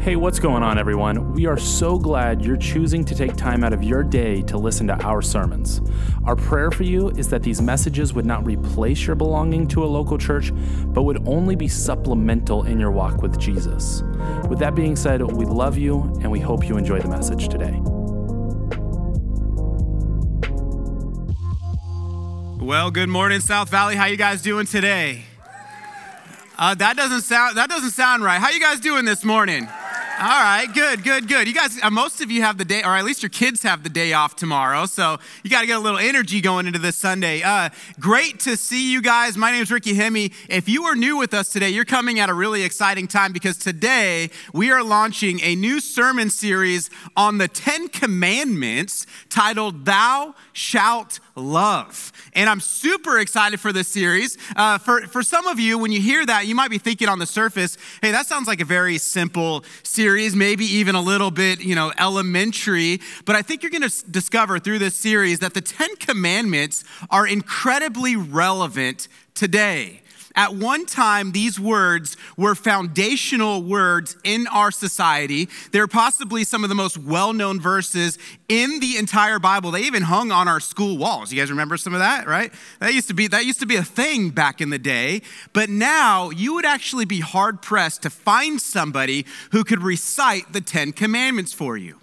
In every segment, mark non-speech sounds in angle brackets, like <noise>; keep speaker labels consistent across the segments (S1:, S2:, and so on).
S1: Hey, what's going on, everyone? We are so glad you're choosing to take time out of your day to listen to our sermons. Our prayer for you is that these messages would not replace your belonging to a local church, but would only be supplemental in your walk with Jesus. With that being said, we love you and we hope you enjoy the message today.
S2: Well, good morning, South Valley. How you guys doing today? Uh, that doesn't sound that doesn't sound right. How you guys doing this morning? All right, good, good, good. You guys, uh, most of you have the day, or at least your kids have the day off tomorrow, so you got to get a little energy going into this Sunday. Uh, great to see you guys. My name is Ricky Hemi. If you are new with us today, you're coming at a really exciting time because today we are launching a new sermon series on the Ten Commandments titled "Thou Shalt Love." And I'm super excited for this series. Uh, for, for some of you, when you hear that, you might be thinking on the surface, hey, that sounds like a very simple series, maybe even a little bit, you know, elementary. But I think you're going to discover through this series that the Ten Commandments are incredibly relevant today. At one time, these words were foundational words in our society. They're possibly some of the most well known verses in the entire Bible. They even hung on our school walls. You guys remember some of that, right? That used to be, that used to be a thing back in the day. But now you would actually be hard pressed to find somebody who could recite the Ten Commandments for you.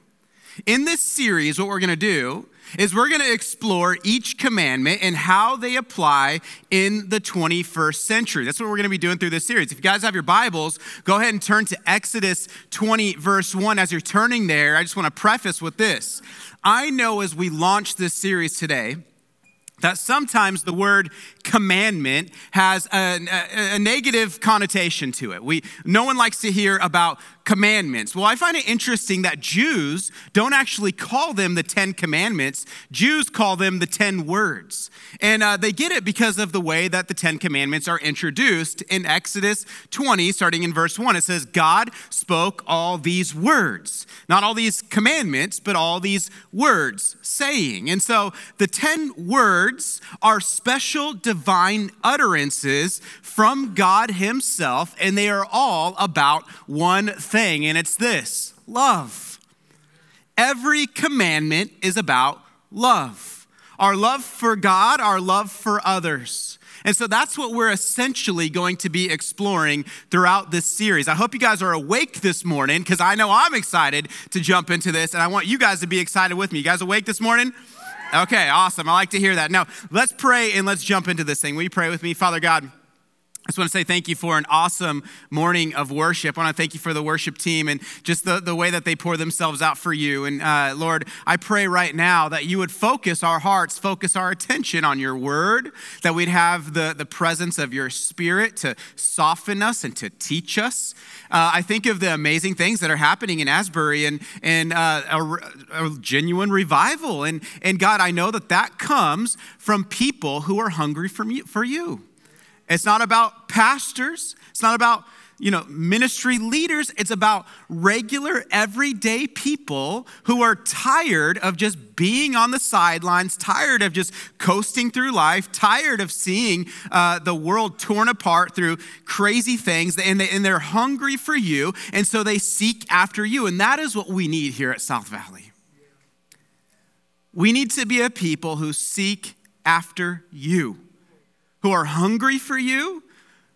S2: In this series, what we're going to do is we're going to explore each commandment and how they apply in the 21st century. That's what we're going to be doing through this series. If you guys have your Bibles, go ahead and turn to Exodus 20, verse 1. As you're turning there, I just want to preface with this. I know as we launch this series today, that sometimes the word commandment has a, a, a, negative connotation to it. We, no one likes to hear about commandments. Well, I find it interesting that Jews don't actually call them the Ten Commandments, Jews call them the Ten Words. And uh, they get it because of the way that the Ten Commandments are introduced in Exodus 20, starting in verse 1. It says, God spoke all these words. Not all these commandments, but all these words, saying. And so the Ten Words are special divine utterances from God Himself, and they are all about one thing and it's this love. Every commandment is about love our love for God, our love for others. And so that's what we're essentially going to be exploring throughout this series. I hope you guys are awake this morning because I know I'm excited to jump into this and I want you guys to be excited with me. You guys awake this morning? Okay, awesome. I like to hear that. Now, let's pray and let's jump into this thing. Will you pray with me? Father God, I just want to say thank you for an awesome morning of worship. I want to thank you for the worship team and just the, the way that they pour themselves out for you. And uh, Lord, I pray right now that you would focus our hearts, focus our attention on your word, that we'd have the, the presence of your spirit to soften us and to teach us. Uh, I think of the amazing things that are happening in Asbury and, and uh, a, a genuine revival. And, and God, I know that that comes from people who are hungry for you. For you. It's not about pastors. It's not about, you know, ministry leaders. It's about regular, everyday people who are tired of just being on the sidelines, tired of just coasting through life, tired of seeing uh, the world torn apart through crazy things, and, they, and they're hungry for you, and so they seek after you. And that is what we need here at South Valley. We need to be a people who seek after you who are hungry for you,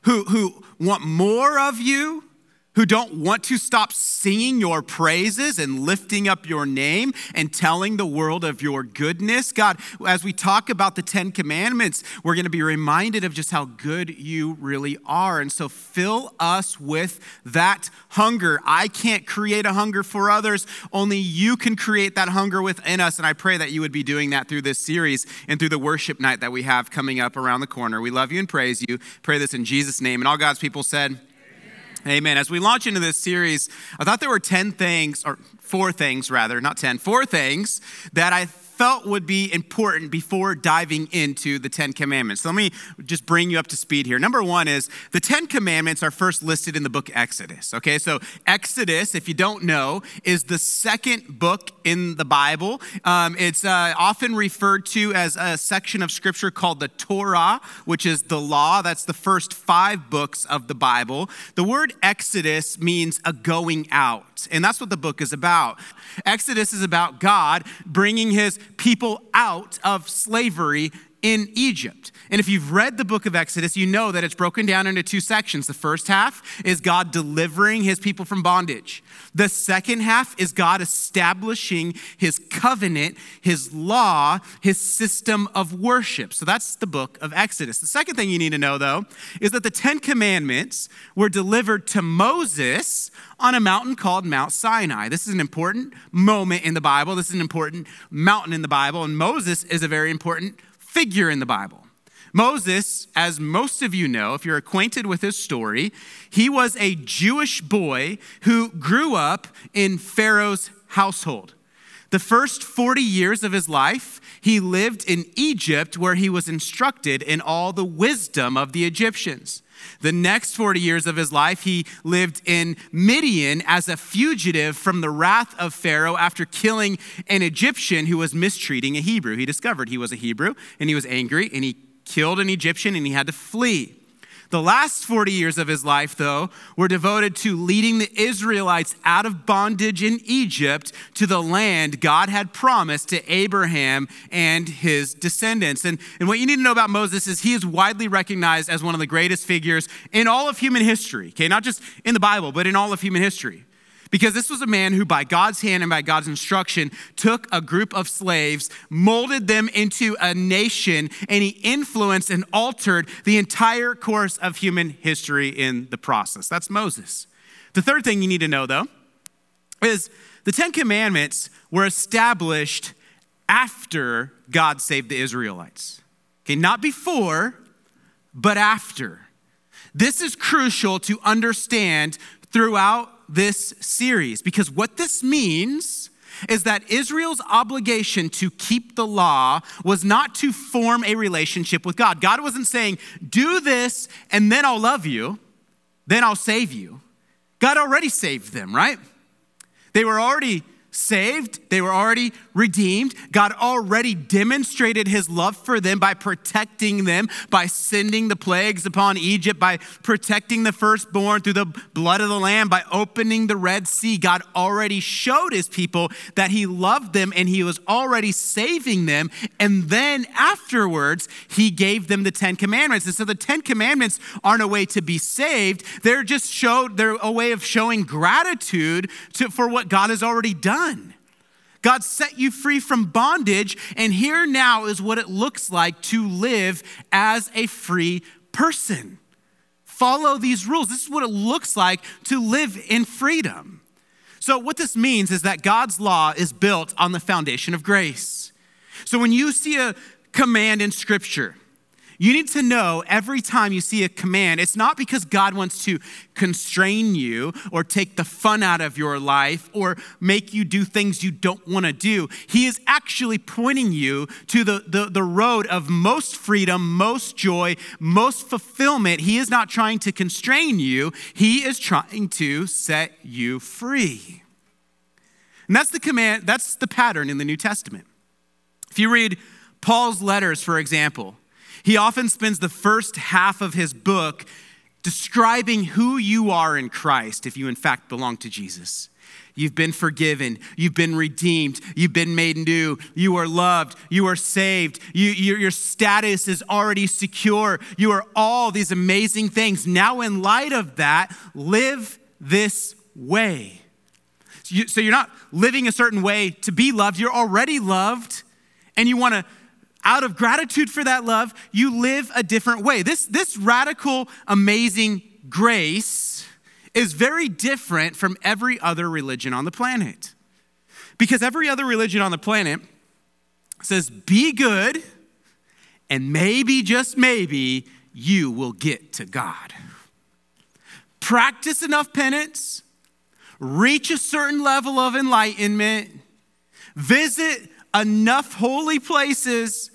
S2: who, who want more of you, who don't want to stop singing your praises and lifting up your name and telling the world of your goodness. God, as we talk about the Ten Commandments, we're going to be reminded of just how good you really are. And so fill us with that hunger. I can't create a hunger for others, only you can create that hunger within us. And I pray that you would be doing that through this series and through the worship night that we have coming up around the corner. We love you and praise you. Pray this in Jesus' name. And all God's people said, Amen. As we launch into this series, I thought there were 10 things, or four things rather, not 10, four things that I felt would be important before diving into the Ten Commandments. So let me just bring you up to speed here. Number one is the Ten Commandments are first listed in the book Exodus. Okay, so Exodus, if you don't know, is the second book in the Bible. Um, it's uh, often referred to as a section of scripture called the Torah, which is the law. That's the first five books of the Bible. The word Exodus means a going out, and that's what the book is about. Exodus is about God bringing his people out of slavery in Egypt. And if you've read the book of Exodus, you know that it's broken down into two sections. The first half is God delivering his people from bondage. The second half is God establishing his covenant, his law, his system of worship. So that's the book of Exodus. The second thing you need to know, though, is that the Ten Commandments were delivered to Moses on a mountain called Mount Sinai. This is an important moment in the Bible. This is an important mountain in the Bible. And Moses is a very important figure in the Bible. Moses, as most of you know, if you're acquainted with his story, he was a Jewish boy who grew up in Pharaoh's household. The first 40 years of his life, he lived in Egypt where he was instructed in all the wisdom of the Egyptians. The next 40 years of his life, he lived in Midian as a fugitive from the wrath of Pharaoh after killing an Egyptian who was mistreating a Hebrew. He discovered he was a Hebrew and he was angry and he killed an Egyptian and he had to flee. The last 40 years of his life, though, were devoted to leading the Israelites out of bondage in Egypt to the land God had promised to Abraham and his descendants. And, and what you need to know about Moses is he is widely recognized as one of the greatest figures in all of human history, okay? Not just in the Bible, but in all of human history. Because this was a man who, by God's hand and by God's instruction, took a group of slaves, molded them into a nation, and he influenced and altered the entire course of human history in the process. That's Moses. The third thing you need to know, though, is the Ten Commandments were established after God saved the Israelites. Okay, not before, but after. This is crucial to understand throughout this series because what this means is that Israel's obligation to keep the law was not to form a relationship with God. God wasn't saying, do this and then I'll love you, then I'll save you. God already saved them, right? They were already saved, they were already redeemed. God already demonstrated his love for them by protecting them, by sending the plagues upon Egypt, by protecting the firstborn through the blood of the Lamb, by opening the Red Sea. God already showed his people that he loved them and he was already saving them. And then afterwards, he gave them the Ten Commandments. And so the Ten Commandments aren't a way to be saved, they're just showed, they're a way of showing gratitude to, for what God has already done God set you free from bondage, and here now is what it looks like to live as a free person. Follow these rules. This is what it looks like to live in freedom. So, what this means is that God's law is built on the foundation of grace. So, when you see a command in Scripture, you need to know every time you see a command, it's not because God wants to constrain you or take the fun out of your life or make you do things you don't want to do. He is actually pointing you to the, the, the road of most freedom, most joy, most fulfillment. He is not trying to constrain you, He is trying to set you free. And that's the command, that's the pattern in the New Testament. If you read Paul's letters, for example, he often spends the first half of his book describing who you are in Christ if you, in fact, belong to Jesus. You've been forgiven. You've been redeemed. You've been made new. You are loved. You are saved. You, your, your status is already secure. You are all these amazing things. Now, in light of that, live this way. So, you, so you're not living a certain way to be loved. You're already loved, and you want to out of gratitude for that love, you live a different way. This, this radical, amazing grace is very different from every other religion on the planet. Because every other religion on the planet says, be good, and maybe, just maybe, you will get to God. Practice enough penance, reach a certain level of enlightenment, visit enough holy places,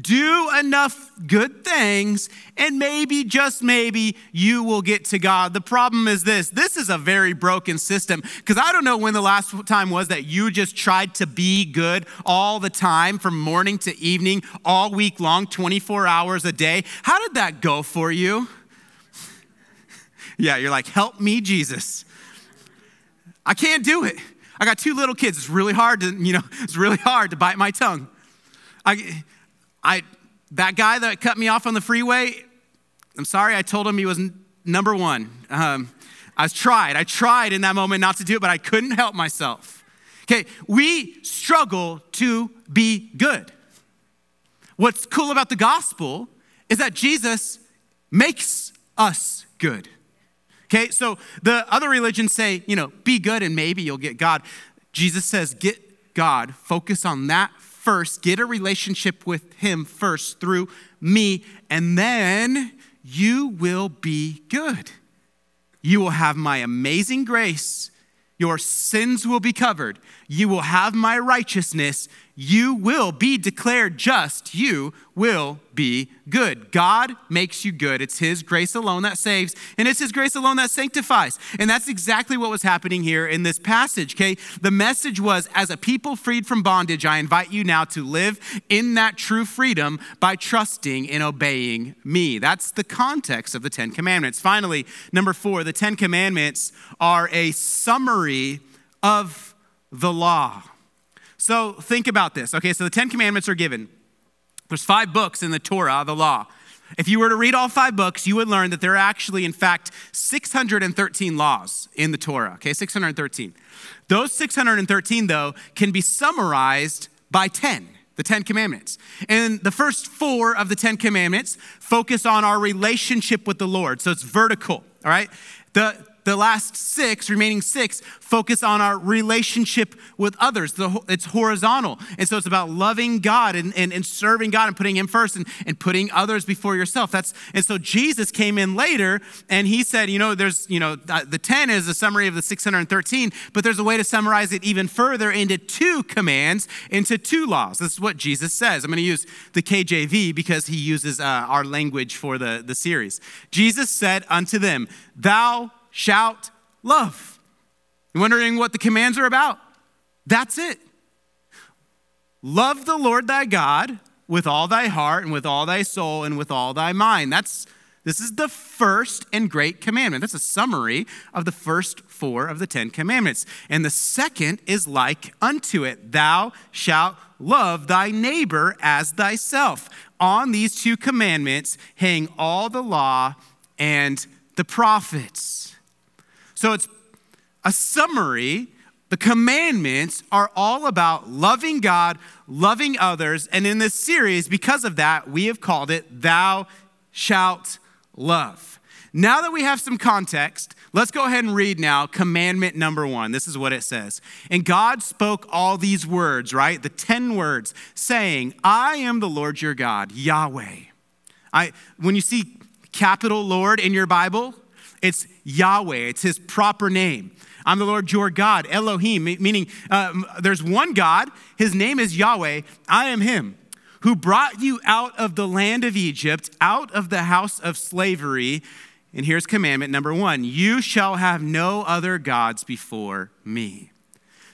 S2: do enough good things, and maybe, just maybe, you will get to God. The problem is this this is a very broken system because I don't know when the last time was that you just tried to be good all the time from morning to evening, all week long, 24 hours a day. How did that go for you? <laughs> yeah, you're like, help me, Jesus. I can't do it. I got two little kids. It's really hard to, you know, <laughs> it's really hard to bite my tongue. I, I, that guy that cut me off on the freeway, I'm sorry, I told him he was number one. Um, I tried, I tried in that moment not to do it, but I couldn't help myself. Okay, we struggle to be good. What's cool about the gospel is that Jesus makes us good. Okay, so the other religions say, you know, be good and maybe you'll get God. Jesus says, get God, focus on that first, get a relationship with Him first through me, and then you will be good. You will have my amazing grace. Your sins will be covered. You will have my righteousness you will be declared just. You will be good. God makes you good. It's His grace alone that saves, and it's His grace alone that sanctifies. And that's exactly what was happening here in this passage, okay? The message was as a people freed from bondage, I invite you now to live in that true freedom by trusting and obeying me. That's the context of the Ten Commandments. Finally, number four, the Ten Commandments are a summary of the law. So think about this. Okay, so the Ten Commandments are given. There's five books in the Torah, the law. If you were to read all five books, you would learn that there are actually, in fact, 613 laws in the Torah. Okay, 613. Those 613, though, can be summarized by 10 the Ten Commandments. And the first four of the Ten Commandments focus on our relationship with the Lord. So it's vertical, all right? The, the last six, remaining six, focus on our relationship with others. It's horizontal. And so it's about loving God and, and, and serving God and putting Him first and, and putting others before yourself. That's and so Jesus came in later and he said, you know, there's, you know, the 10 is a summary of the 613, but there's a way to summarize it even further into two commands, into two laws. This is what Jesus says. I'm going to use the KJV because he uses uh, our language for the, the series. Jesus said unto them, Thou shout love. You're wondering what the commands are about? That's it. Love the Lord thy God with all thy heart and with all thy soul and with all thy mind. That's this is the first and great commandment. That's a summary of the first four of the Ten Commandments. And the second is like unto it Thou shalt love thy neighbor as thyself. On these two commandments hang all the law and the prophets. So it's a summary. The commandments are all about loving God, loving others. And in this series, because of that, we have called it Thou Shalt Love. Now that we have some context, let's go ahead and read now commandment number one. This is what it says. And God spoke all these words, right? The 10 words, saying, I am the Lord your God, Yahweh. I, when you see capital Lord in your Bible, it's Yahweh, it's his proper name. I'm the Lord your God, Elohim, meaning uh, there's one God. His name is Yahweh. I am him who brought you out of the land of Egypt, out of the house of slavery. And here's commandment number one you shall have no other gods before me.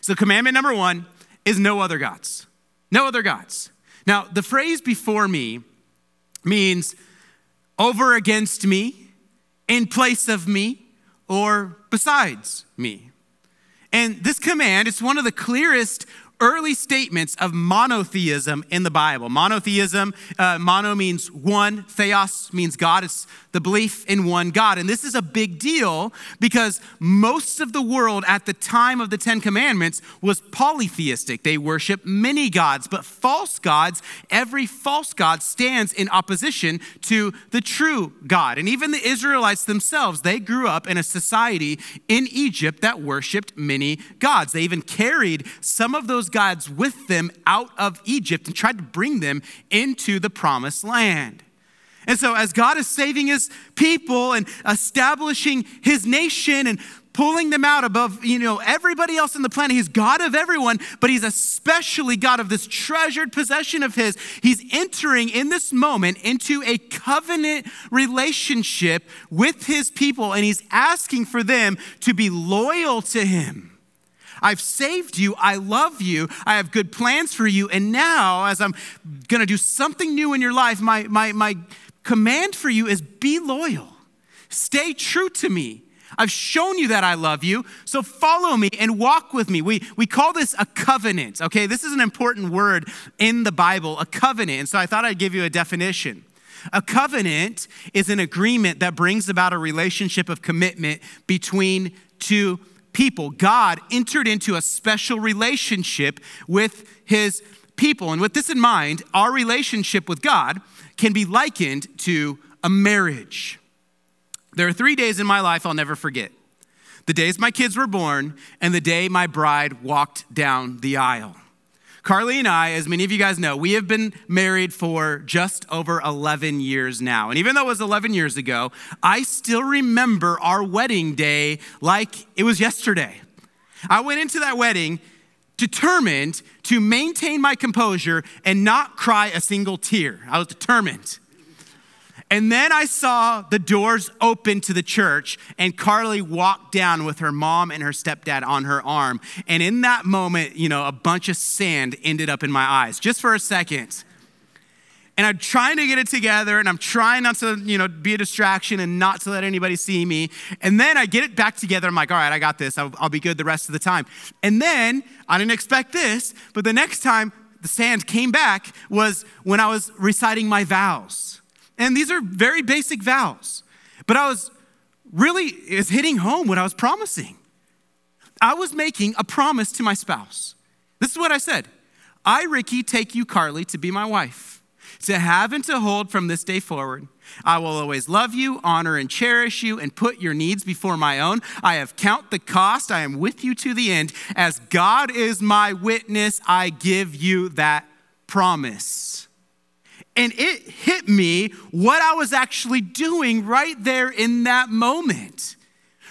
S2: So, commandment number one is no other gods. No other gods. Now, the phrase before me means over against me, in place of me or besides me. And this command is one of the clearest early statements of monotheism in the Bible. Monotheism, uh, mono means one, theos means God. It's the belief in one God. And this is a big deal because most of the world at the time of the Ten Commandments was polytheistic. They worship many gods, but false gods, every false god stands in opposition to the true God. And even the Israelites themselves, they grew up in a society in Egypt that worshiped many gods. They even carried some of those gods with them out of Egypt and tried to bring them into the promised land. And so, as God is saving his people and establishing his nation and pulling them out above, you know, everybody else on the planet. He's God of everyone, but he's especially God of this treasured possession of his. He's entering in this moment into a covenant relationship with his people, and he's asking for them to be loyal to him. I've saved you. I love you. I have good plans for you. And now, as I'm going to do something new in your life, my, my, my command for you is be loyal. Stay true to me. I've shown you that I love you, so follow me and walk with me. We, we call this a covenant, okay? This is an important word in the Bible, a covenant. And so I thought I'd give you a definition. A covenant is an agreement that brings about a relationship of commitment between two people. God entered into a special relationship with his people. And with this in mind, our relationship with God can be likened to a marriage. There are three days in my life I'll never forget the days my kids were born and the day my bride walked down the aisle. Carly and I, as many of you guys know, we have been married for just over 11 years now. And even though it was 11 years ago, I still remember our wedding day like it was yesterday. I went into that wedding determined to maintain my composure and not cry a single tear. I was determined. And then I saw the doors open to the church, and Carly walked down with her mom and her stepdad on her arm. And in that moment, you know, a bunch of sand ended up in my eyes just for a second. And I'm trying to get it together, and I'm trying not to, you know, be a distraction and not to let anybody see me. And then I get it back together. I'm like, all right, I got this. I'll, I'll be good the rest of the time. And then I didn't expect this, but the next time the sand came back was when I was reciting my vows. And these are very basic vows. But I was really is hitting home what I was promising. I was making a promise to my spouse. This is what I said. I, Ricky, take you, Carly, to be my wife, to have and to hold from this day forward. I will always love you, honor and cherish you, and put your needs before my own. I have count the cost. I am with you to the end. As God is my witness, I give you that promise. And it hit me what I was actually doing right there in that moment.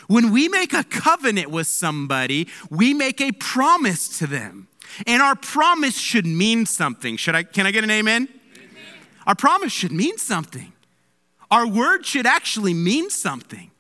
S2: When we make a covenant with somebody, we make a promise to them. And our promise should mean something. Should I can I get an amen? amen? Our promise should mean something. Our word should actually mean something.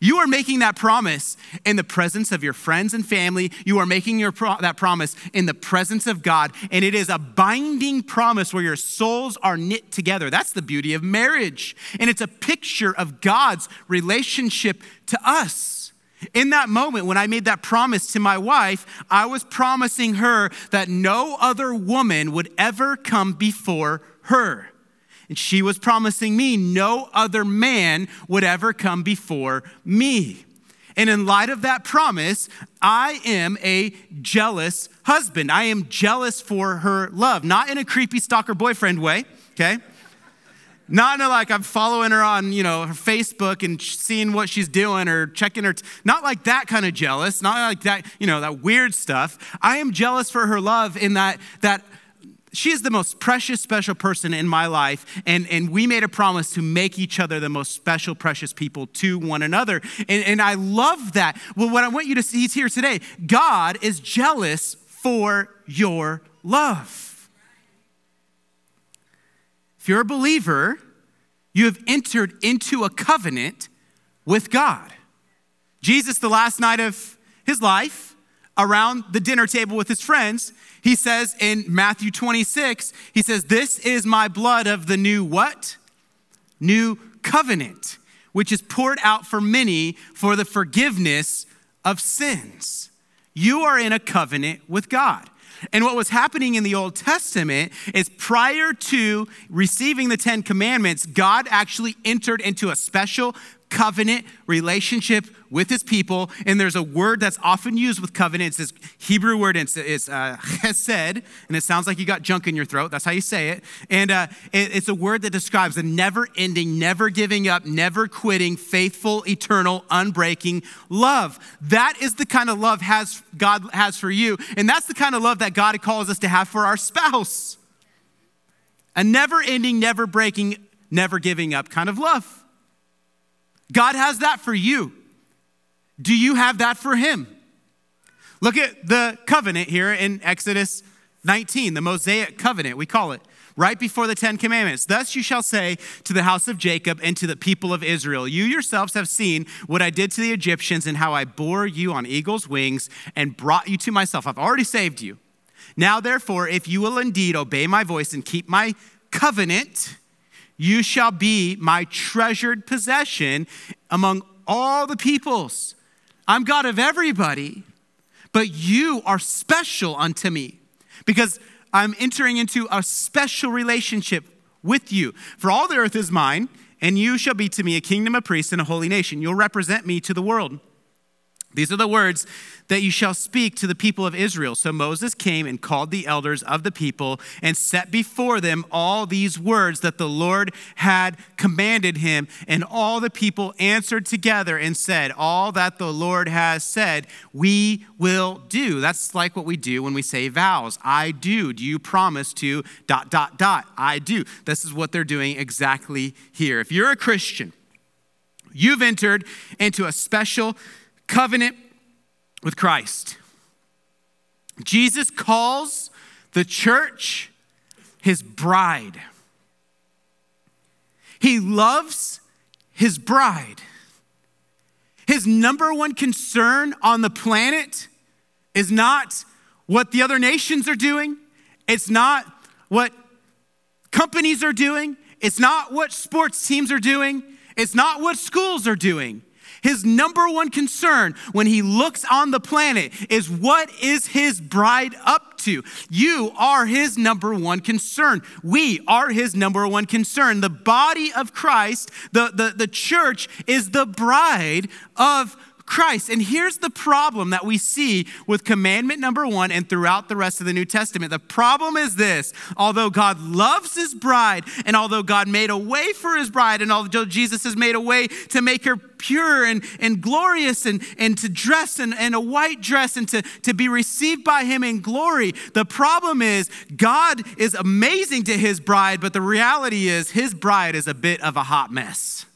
S2: You are making that promise in the presence of your friends and family. You are making your pro- that promise in the presence of God. And it is a binding promise where your souls are knit together. That's the beauty of marriage. And it's a picture of God's relationship to us. In that moment, when I made that promise to my wife, I was promising her that no other woman would ever come before her. And she was promising me no other man would ever come before me. And in light of that promise, I am a jealous husband. I am jealous for her love, not in a creepy stalker boyfriend way, okay? Not in a, like I'm following her on, you know, her Facebook and seeing what she's doing or checking her. T- not like that kind of jealous. Not like that, you know, that weird stuff. I am jealous for her love in that that she is the most precious, special person in my life. And, and we made a promise to make each other the most special, precious people to one another. And, and I love that. Well, what I want you to see here today God is jealous for your love. If you're a believer, you have entered into a covenant with God. Jesus, the last night of his life, around the dinner table with his friends, he says in Matthew 26, he says, This is my blood of the new what? New covenant, which is poured out for many for the forgiveness of sins. You are in a covenant with God. And what was happening in the Old Testament is prior to receiving the Ten Commandments, God actually entered into a special covenant relationship with his people. And there's a word that's often used with covenant. It's this Hebrew word, it's, it's uh, chesed, and it sounds like you got junk in your throat. That's how you say it. And uh, it, it's a word that describes a never ending, never giving up, never quitting, faithful, eternal, unbreaking love. That is the kind of love has, God has for you. And that's the kind of love that God calls us to have for our spouse. A never ending, never breaking, never giving up kind of love. God has that for you. Do you have that for him? Look at the covenant here in Exodus 19, the Mosaic covenant, we call it, right before the Ten Commandments. Thus you shall say to the house of Jacob and to the people of Israel, You yourselves have seen what I did to the Egyptians and how I bore you on eagle's wings and brought you to myself. I've already saved you. Now, therefore, if you will indeed obey my voice and keep my covenant, you shall be my treasured possession among all the peoples. I'm God of everybody, but you are special unto me because I'm entering into a special relationship with you. For all the earth is mine, and you shall be to me a kingdom of priests and a holy nation. You'll represent me to the world. These are the words that you shall speak to the people of Israel. So Moses came and called the elders of the people and set before them all these words that the Lord had commanded him. And all the people answered together and said, All that the Lord has said, we will do. That's like what we do when we say vows. I do. Do you promise to dot, dot, dot? I do. This is what they're doing exactly here. If you're a Christian, you've entered into a special covenant with Christ. Jesus calls the church his bride. He loves his bride. His number one concern on the planet is not what the other nations are doing, it's not what companies are doing, it's not what sports teams are doing, it's not what schools are doing. His number one concern when he looks on the planet is what is his bride up to? You are his number one concern. We are his number one concern. The body of Christ, the, the, the church, is the bride of Christ. And here's the problem that we see with commandment number one and throughout the rest of the New Testament. The problem is this although God loves his bride, and although God made a way for his bride, and although Jesus has made a way to make her pure and, and glorious and, and to dress in, in a white dress and to, to be received by him in glory, the problem is God is amazing to his bride, but the reality is his bride is a bit of a hot mess.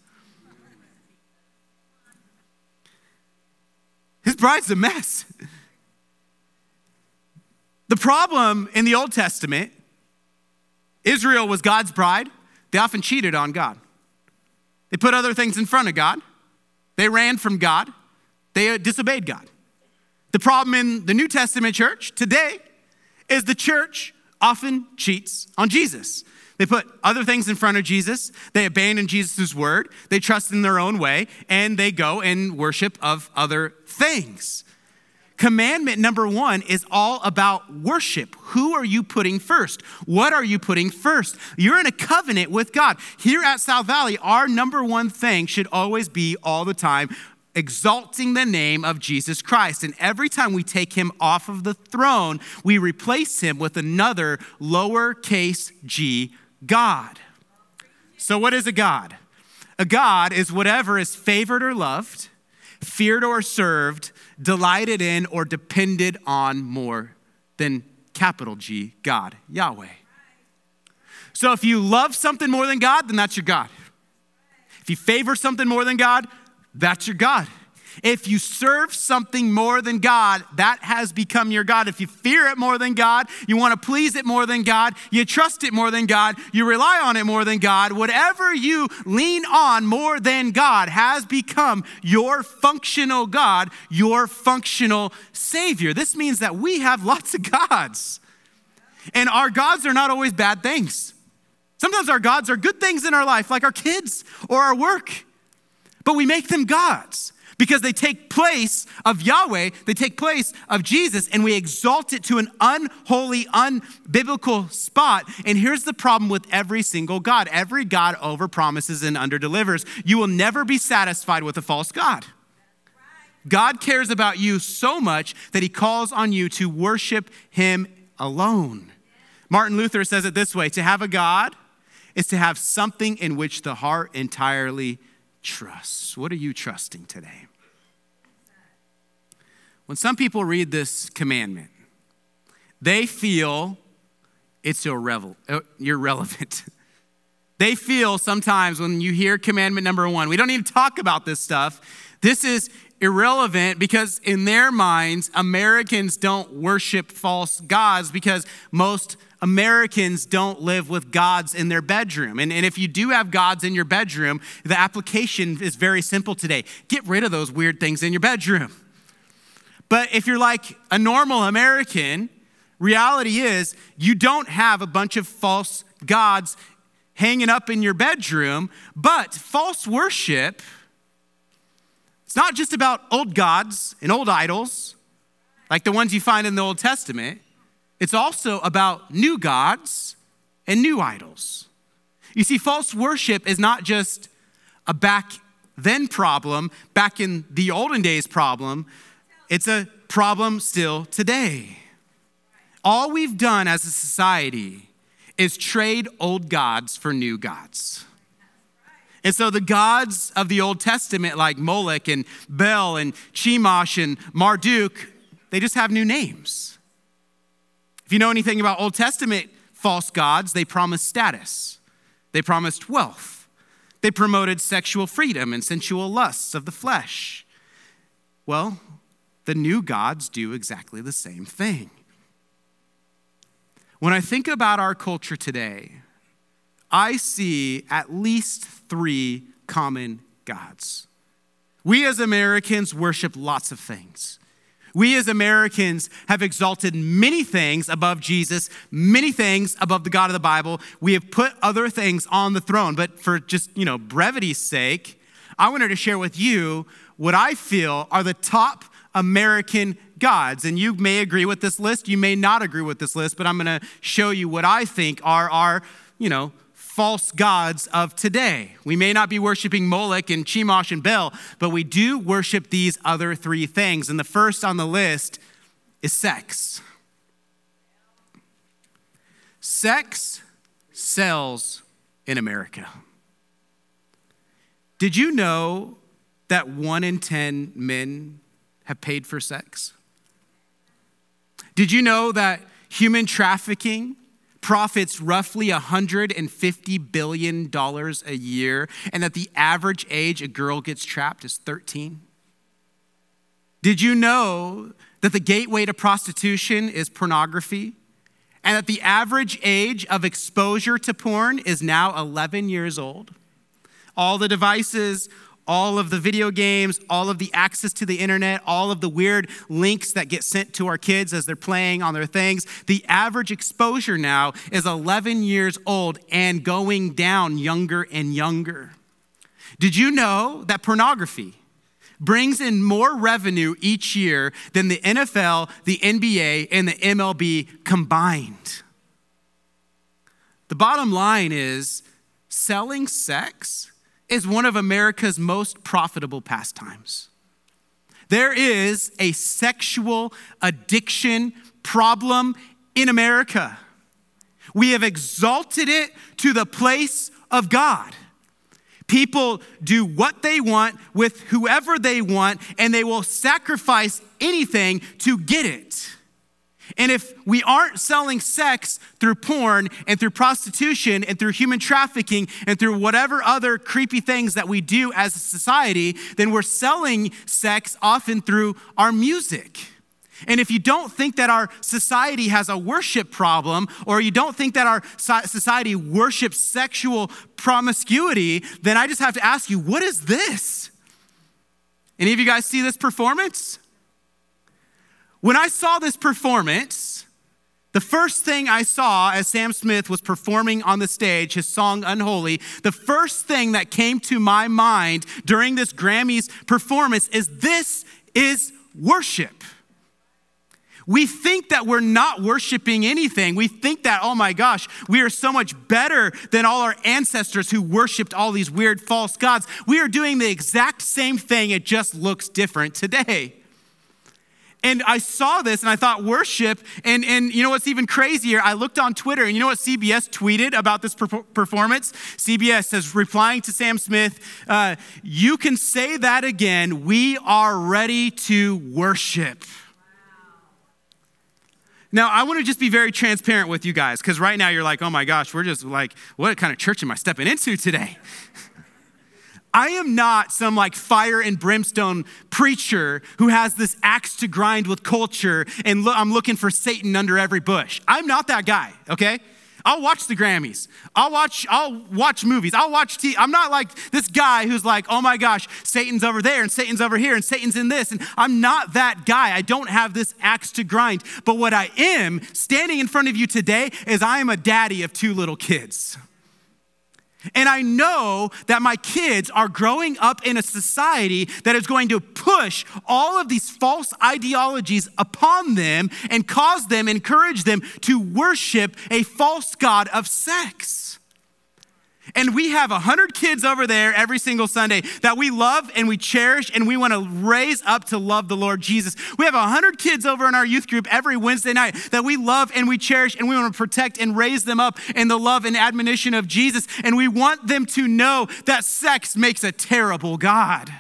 S2: His bride's a mess. The problem in the Old Testament, Israel was God's bride. They often cheated on God. They put other things in front of God. They ran from God. They uh, disobeyed God. The problem in the New Testament church today is the church often cheats on Jesus. They put other things in front of Jesus. They abandon Jesus' word. They trust in their own way, and they go and worship of other things. Commandment number one is all about worship. Who are you putting first? What are you putting first? You're in a covenant with God. Here at South Valley, our number one thing should always be all the time exalting the name of Jesus Christ. And every time we take him off of the throne, we replace him with another lowercase g God. So, what is a God? A God is whatever is favored or loved, feared or served, delighted in or depended on more than capital G, God, Yahweh. So, if you love something more than God, then that's your God. If you favor something more than God, that's your God. If you serve something more than God, that has become your God. If you fear it more than God, you want to please it more than God, you trust it more than God, you rely on it more than God, whatever you lean on more than God has become your functional God, your functional Savior. This means that we have lots of gods. And our gods are not always bad things. Sometimes our gods are good things in our life, like our kids or our work, but we make them gods because they take place of Yahweh, they take place of Jesus, and we exalt it to an unholy, unbiblical spot. And here's the problem with every single God every God over promises and under delivers. You will never be satisfied with a false God. God cares about you so much that he calls on you to worship him alone. Martin Luther says it this way to have a God is to have something in which the heart entirely trusts. What are you trusting today? When some people read this commandment, they feel it's irrelevant. Uh, <laughs> they feel sometimes when you hear commandment number one, we don't need to talk about this stuff. This is irrelevant because in their minds, Americans don't worship false gods because most Americans don't live with gods in their bedroom. And, and if you do have gods in your bedroom, the application is very simple today get rid of those weird things in your bedroom. But if you're like a normal American, reality is you don't have a bunch of false gods hanging up in your bedroom, but false worship it's not just about old gods and old idols, like the ones you find in the Old Testament. It's also about new gods and new idols. You see, false worship is not just a back then problem, back in the olden days problem, it's a problem still today. All we've done as a society is trade old gods for new gods. And so the gods of the Old Testament, like Moloch and Bel and Chemosh and Marduk, they just have new names. If you know anything about Old Testament false gods, they promised status, they promised wealth, they promoted sexual freedom and sensual lusts of the flesh. Well, the new gods do exactly the same thing. When I think about our culture today, I see at least three common gods. We as Americans worship lots of things. We as Americans have exalted many things above Jesus, many things above the God of the Bible. We have put other things on the throne. But for just, you know, brevity's sake, I wanted to share with you what I feel are the top American gods. And you may agree with this list, you may not agree with this list, but I'm going to show you what I think are our, you know, false gods of today. We may not be worshiping Moloch and Chemosh and Bel, but we do worship these other three things. And the first on the list is sex. Sex sells in America. Did you know that one in 10 men have paid for sex? Did you know that human trafficking profits roughly $150 billion a year, and that the average age a girl gets trapped is 13? Did you know that the gateway to prostitution is pornography? And that the average age of exposure to porn is now 11 years old? All the devices, all of the video games, all of the access to the internet, all of the weird links that get sent to our kids as they're playing on their things. The average exposure now is 11 years old and going down younger and younger. Did you know that pornography brings in more revenue each year than the NFL, the NBA, and the MLB combined? The bottom line is selling sex is one of America's most profitable pastimes. There is a sexual addiction problem in America. We have exalted it to the place of God. People do what they want with whoever they want, and they will sacrifice anything to get it. And if we aren't selling sex through porn and through prostitution and through human trafficking and through whatever other creepy things that we do as a society, then we're selling sex often through our music. And if you don't think that our society has a worship problem, or you don't think that our society worships sexual promiscuity, then I just have to ask you, what is this? Any of you guys see this performance? When I saw this performance, the first thing I saw as Sam Smith was performing on the stage his song Unholy, the first thing that came to my mind during this Grammys performance is this is worship. We think that we're not worshiping anything. We think that, oh my gosh, we are so much better than all our ancestors who worshiped all these weird false gods. We are doing the exact same thing, it just looks different today. And I saw this and I thought, worship. And, and you know what's even crazier? I looked on Twitter and you know what CBS tweeted about this per- performance? CBS says, replying to Sam Smith, uh, you can say that again. We are ready to worship. Now, I want to just be very transparent with you guys because right now you're like, oh my gosh, we're just like, what kind of church am I stepping into today? I am not some like fire and brimstone preacher who has this axe to grind with culture and lo- I'm looking for Satan under every bush. I'm not that guy, okay? I'll watch the Grammys. I'll watch I'll watch movies. I'll watch TV. I'm not like this guy who's like, "Oh my gosh, Satan's over there and Satan's over here and Satan's in this." And I'm not that guy. I don't have this axe to grind. But what I am standing in front of you today is I am a daddy of two little kids. And I know that my kids are growing up in a society that is going to push all of these false ideologies upon them and cause them, encourage them to worship a false God of sex. And we have 100 kids over there every single Sunday that we love and we cherish and we want to raise up to love the Lord Jesus. We have 100 kids over in our youth group every Wednesday night that we love and we cherish and we want to protect and raise them up in the love and admonition of Jesus. And we want them to know that sex makes a terrible God.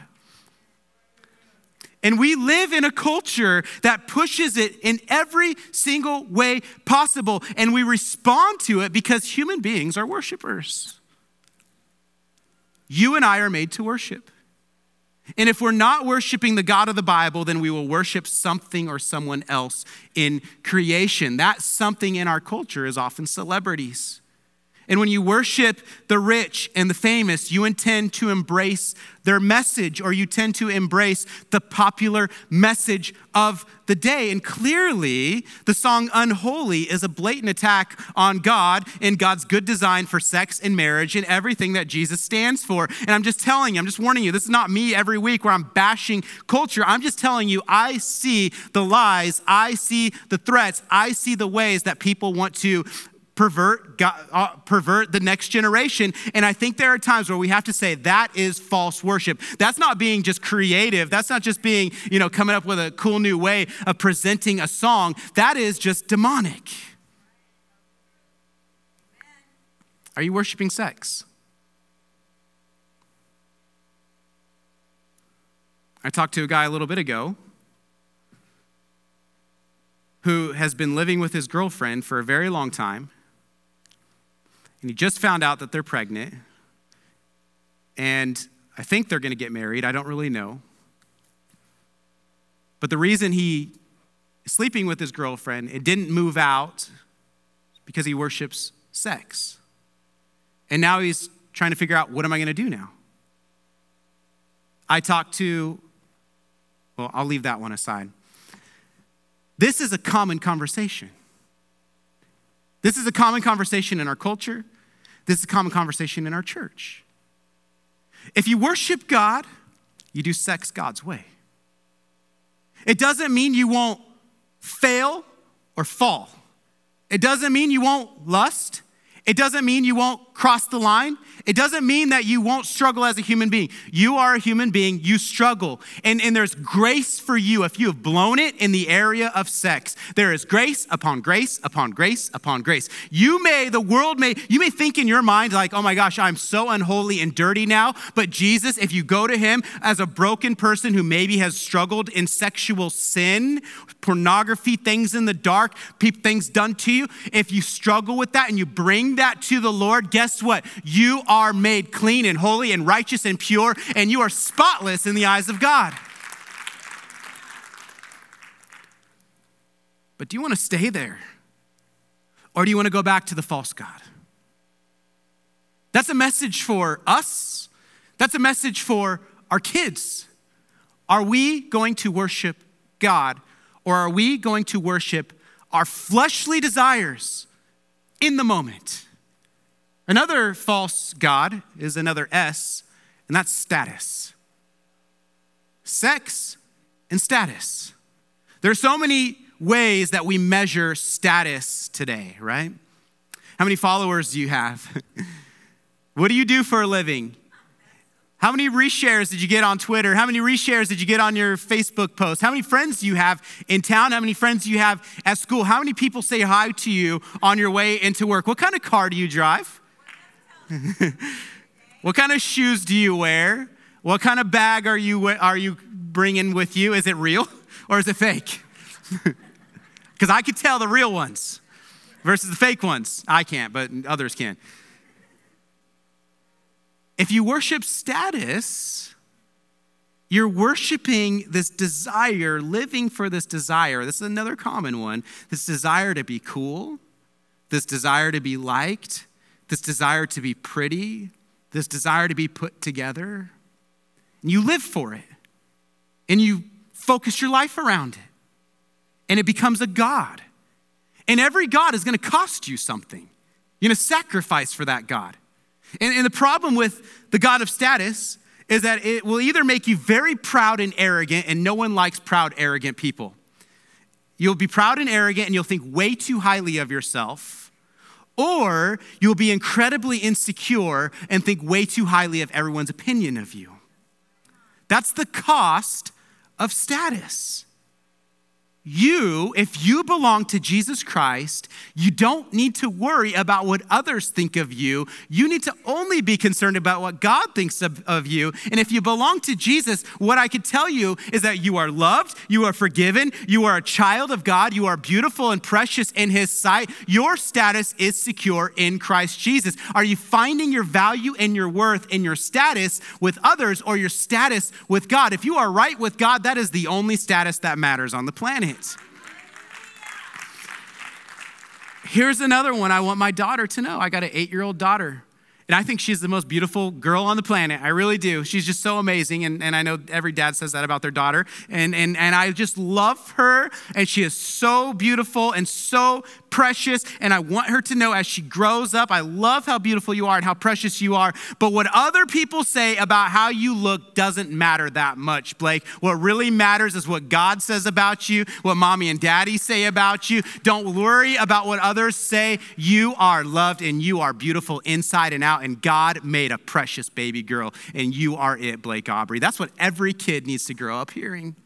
S2: And we live in a culture that pushes it in every single way possible. And we respond to it because human beings are worshipers. You and I are made to worship. And if we're not worshiping the God of the Bible, then we will worship something or someone else in creation. That something in our culture is often celebrities. And when you worship the rich and the famous, you intend to embrace their message or you tend to embrace the popular message of the day. And clearly, the song Unholy is a blatant attack on God and God's good design for sex and marriage and everything that Jesus stands for. And I'm just telling you, I'm just warning you, this is not me every week where I'm bashing culture. I'm just telling you, I see the lies, I see the threats, I see the ways that people want to pervert, God, uh, pervert the next generation. And I think there are times where we have to say that is false worship. That's not being just creative. That's not just being, you know, coming up with a cool new way of presenting a song. That is just demonic. Are you worshiping sex? I talked to a guy a little bit ago who has been living with his girlfriend for a very long time and he just found out that they're pregnant. And I think they're going to get married. I don't really know. But the reason he is sleeping with his girlfriend and didn't move out because he worships sex. And now he's trying to figure out what am I going to do now? I talked to, well, I'll leave that one aside. This is a common conversation. This is a common conversation in our culture. This is a common conversation in our church. If you worship God, you do sex God's way. It doesn't mean you won't fail or fall. It doesn't mean you won't lust. It doesn't mean you won't cross the line. It doesn't mean that you won't struggle as a human being. You are a human being, you struggle. And, and there's grace for you if you have blown it in the area of sex. There is grace upon grace upon grace upon grace. You may, the world may, you may think in your mind, like, oh my gosh, I'm so unholy and dirty now. But Jesus, if you go to him as a broken person who maybe has struggled in sexual sin, pornography, things in the dark, things done to you, if you struggle with that and you bring that to the Lord, guess what? You are made clean and holy and righteous and pure, and you are spotless in the eyes of God. But do you want to stay there? Or do you want to go back to the false God? That's a message for us. That's a message for our kids. Are we going to worship God or are we going to worship our fleshly desires in the moment? Another false God is another S, and that's status. Sex and status. There are so many ways that we measure status today, right? How many followers do you have? <laughs> what do you do for a living? How many reshares did you get on Twitter? How many reshares did you get on your Facebook post? How many friends do you have in town? How many friends do you have at school? How many people say hi to you on your way into work? What kind of car do you drive? <laughs> what kind of shoes do you wear? What kind of bag are you, are you bringing with you? Is it real <laughs> or is it fake? <laughs> Because I could tell the real ones versus the fake ones. I can't, but others can. If you worship status, you're worshiping this desire, living for this desire. This is another common one this desire to be cool, this desire to be liked, this desire to be pretty, this desire to be put together. And you live for it, and you focus your life around it, and it becomes a God. And every God is going to cost you something. You're going to sacrifice for that God. And, and the problem with the God of status is that it will either make you very proud and arrogant, and no one likes proud, arrogant people. You'll be proud and arrogant, and you'll think way too highly of yourself, or you'll be incredibly insecure and think way too highly of everyone's opinion of you. That's the cost of status. You, if you belong to Jesus Christ, you don't need to worry about what others think of you. You need to only be concerned about what God thinks of, of, you. And if you belong to Jesus, what I could tell you is that you are loved, you are forgiven, you are a child of God, you are beautiful and precious in His sight. Your status is secure in Christ Jesus. Are you finding your value and your worth in your status with others or your status with God? If you are right with God, that is the only status that matters on the planet. Here's another one I want my daughter to know. I got an eight year old daughter. And I think she's the most beautiful girl on the planet. I really do. She's just so amazing. And, and I know every dad says that about their daughter. And, and, and I just love her. And she is so beautiful and so precious. And I want her to know as she grows up, I love how beautiful you are and how precious you are. But what other people say about how you look doesn't matter that much, Blake. What really matters is what God says about you, what mommy and daddy say about you. Don't worry about what others say. You are loved and you are beautiful inside and out. And God made a precious baby girl, and you are it, Blake Aubrey. That's what every kid needs to grow up hearing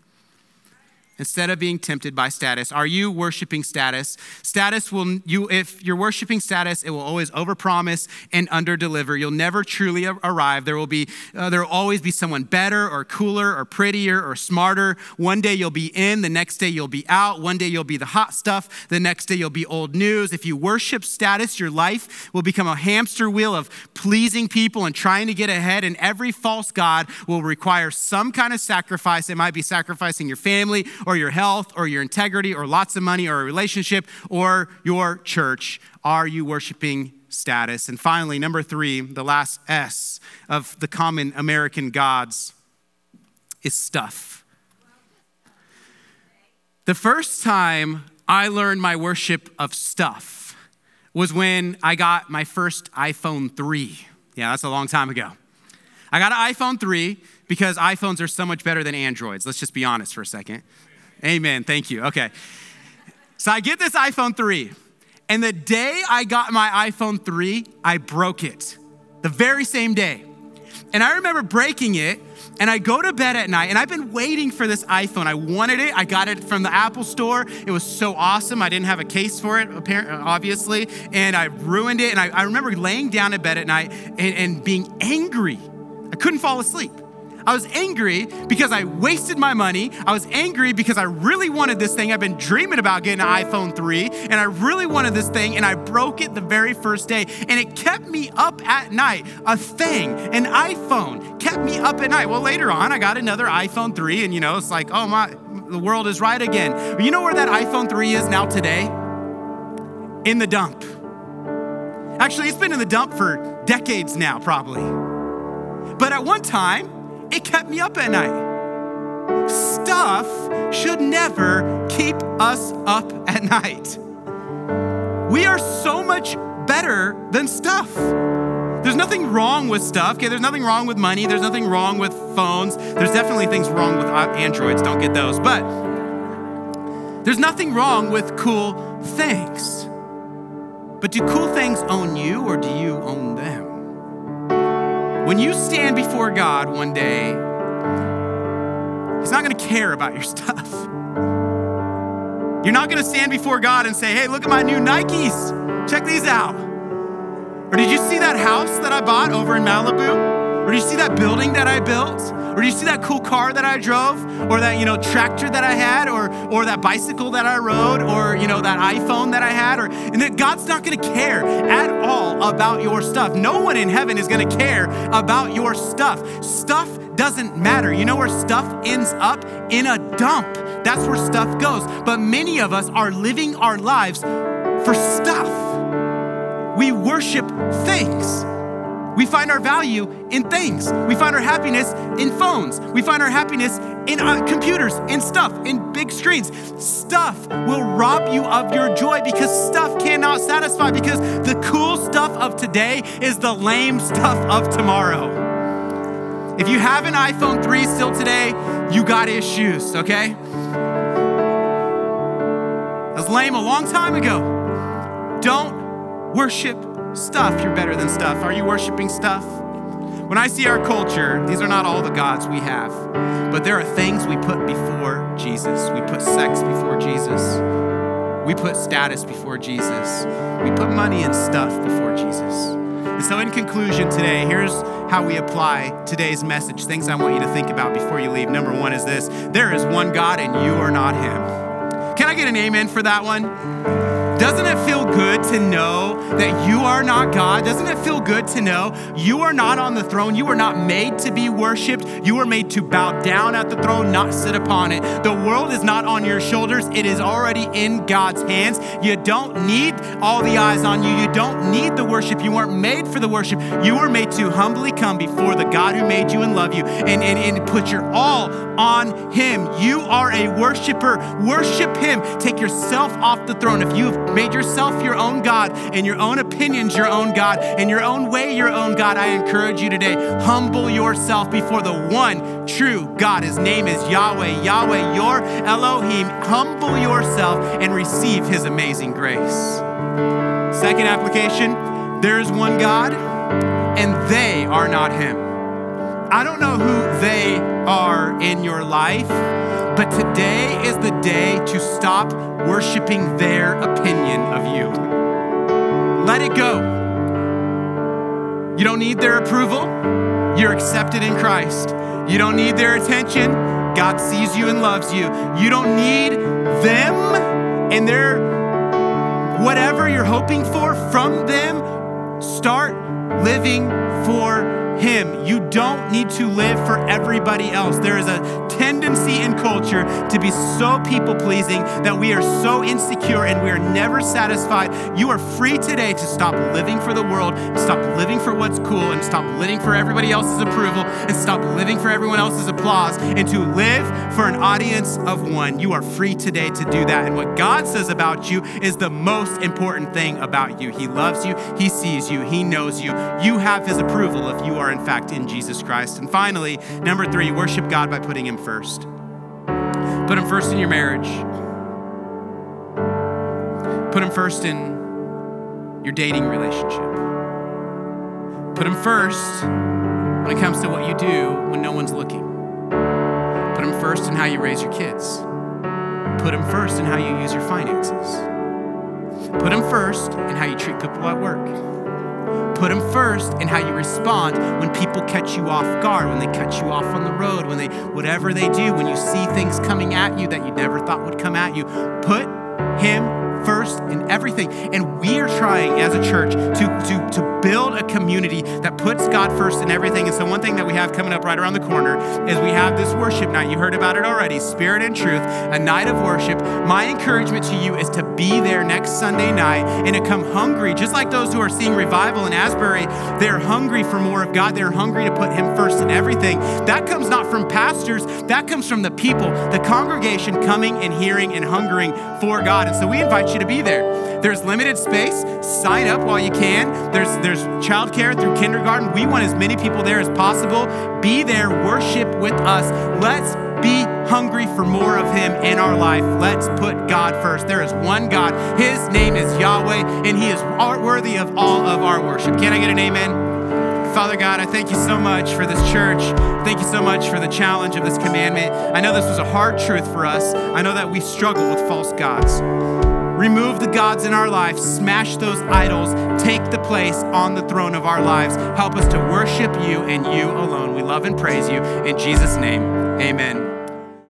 S2: instead of being tempted by status. Are you worshiping status? Status will you if you're worshiping status it will always overpromise and underdeliver. You'll never truly arrive. There will be uh, there will always be someone better or cooler or prettier or smarter. One day you'll be in the next day you'll be out. One day you'll be the hot stuff the next day you'll be old news. If you worship status your life will become a hamster wheel of pleasing people and trying to get ahead and every false god will require some kind of sacrifice. It might be sacrificing your family or your health or your integrity or lots of money or a relationship or your church? Are you worshiping status? And finally, number three, the last S of the common American gods is stuff. The first time I learned my worship of stuff was when I got my first iPhone 3. Yeah, that's a long time ago. I got an iPhone 3 because iPhones are so much better than Androids. Let's just be honest for a second. Amen. Thank you. Okay. So I get this iPhone 3. And the day I got my iPhone 3, I broke it. The very same day. And I remember breaking it, and I go to bed at night, and I've been waiting for this iPhone. I wanted it. I got it from the Apple store. It was so awesome. I didn't have a case for it, apparently, obviously, and I ruined it. And I, I remember laying down in bed at night and, and being angry. I couldn't fall asleep. I was angry because I wasted my money. I was angry because I really wanted this thing. I've been dreaming about getting an iPhone 3, and I really wanted this thing, and I broke it the very first day. And it kept me up at night. A thing, an iPhone, kept me up at night. Well, later on, I got another iPhone 3, and you know, it's like, oh my, the world is right again. But you know where that iPhone 3 is now today? In the dump. Actually, it's been in the dump for decades now, probably. But at one time, it kept me up at night. Stuff should never keep us up at night. We are so much better than stuff. There's nothing wrong with stuff. Okay, there's nothing wrong with money. There's nothing wrong with phones. There's definitely things wrong with Androids. Don't get those. But there's nothing wrong with cool things. But do cool things own you or do you own them? When you stand before God one day, He's not going to care about your <laughs> stuff. You're not going to stand before God and say, hey, look at my new Nikes. Check these out. Or did you see that house that I bought over in Malibu? Or do you see that building that I built? Or do you see that cool car that I drove? Or that, you know, tractor that I had? Or, or that bicycle that I rode? Or, you know, that iPhone that I had? Or, and that God's not gonna care at all about your stuff. No one in heaven is gonna care about your stuff. Stuff doesn't matter. You know where stuff ends up? In a dump. That's where stuff goes. But many of us are living our lives for stuff. We worship things. We find our value in things. We find our happiness in phones. We find our happiness in uh, computers, in stuff, in big screens. Stuff will rob you of your joy because stuff cannot satisfy, because the cool stuff of today is the lame stuff of tomorrow. If you have an iPhone 3 still today, you got issues, okay? That was lame a long time ago. Don't worship stuff. You're better than stuff. Are you worshiping stuff? When I see our culture, these are not all the gods we have, but there are things we put before Jesus. We put sex before Jesus. We put status before Jesus. We put money and stuff before Jesus. And so, in conclusion, today, here's how we apply today's message. Things I want you to think about before you leave. Number one is this there is one God, and you are not Him. Can I get an amen for that one? Doesn't it feel good to know that you are not God? Doesn't it feel good to know you are not on the throne? You are not made to be worshiped. You are made to bow down at the throne, not sit upon it. The world is not on your shoulders, it is already in God's hands. You don't need all the eyes on you. You don't need the worship. You weren't made for the worship. You were made to humbly come before the God who made you and love you and, and, and put your all on Him. You are a worshiper. Worship Him. Take yourself off the throne. If you have made yourself your own God and your own opinions your own God and your own way your own God, I encourage you today, humble yourself before the one true God. His name is Yahweh. Yahweh, your Elohim. Humble yourself and receive his amazing grace. Second application, there is one God and they are not him. I don't know who they are in your life, but today is the day to stop worshiping their opinion of you. Let it go. You don't need their approval. You're accepted in Christ. You don't need their attention. God sees you and loves you. You don't need them and their whatever you're hoping for from them. Start living for him. You don't need to live for everybody else. There is a tendency in culture to be so people pleasing that we are so insecure and we are never satisfied. You are free today to stop living for the world, stop living for what's cool, and stop living for everybody else's approval, and stop living for everyone else's applause, and to live for an audience of one. You are free today to do that. And what God says about you is the most important thing about you. He loves you, He sees you, He knows you. You have His approval if you are, in fact, in Jesus Christ. And finally, number three, worship God by putting Him first. Put Him first in your marriage, put Him first in your dating relationship. Put Him first when it comes to what you do when no one's looking. Put Him first in how you raise your kids. Put Him first in how you use your finances. Put Him first in how you treat people at work. Put Him first in how you respond when people catch you off guard, when they catch you off on the road, when they, whatever they do, when you see things coming at you that you never thought would come at you. Put Him first in everything. And we are trying as a church to, to, to build a community that puts God first in everything. And so, one thing that we have coming up right around the corner is we have this worship night. You heard about it already Spirit and Truth, a night of worship. My encouragement to you is to be there next Sunday night and to come hungry, just like those who are seeing revival in Asbury. They're hungry for more of God, they're hungry to put Him first in everything. That comes not from pastors, that comes from the people, the congregation coming and hearing and hungering for God. And so, we invite you to be there. There's limited space. Sign up while you can. There's there's childcare through kindergarten. We want as many people there as possible. Be there, worship with us. Let's be hungry for more of Him in our life. Let's put God first. There is one God. His name is Yahweh, and He is worthy of all of our worship. Can I get an amen? Father God, I thank you so much for this church. Thank you so much for the challenge of this commandment. I know this was a hard truth for us. I know that we struggle with false gods. Remove the gods in our life, smash those idols, take the place on the throne of our lives. Help us to worship you and you alone. We love and praise you. In Jesus' name, amen.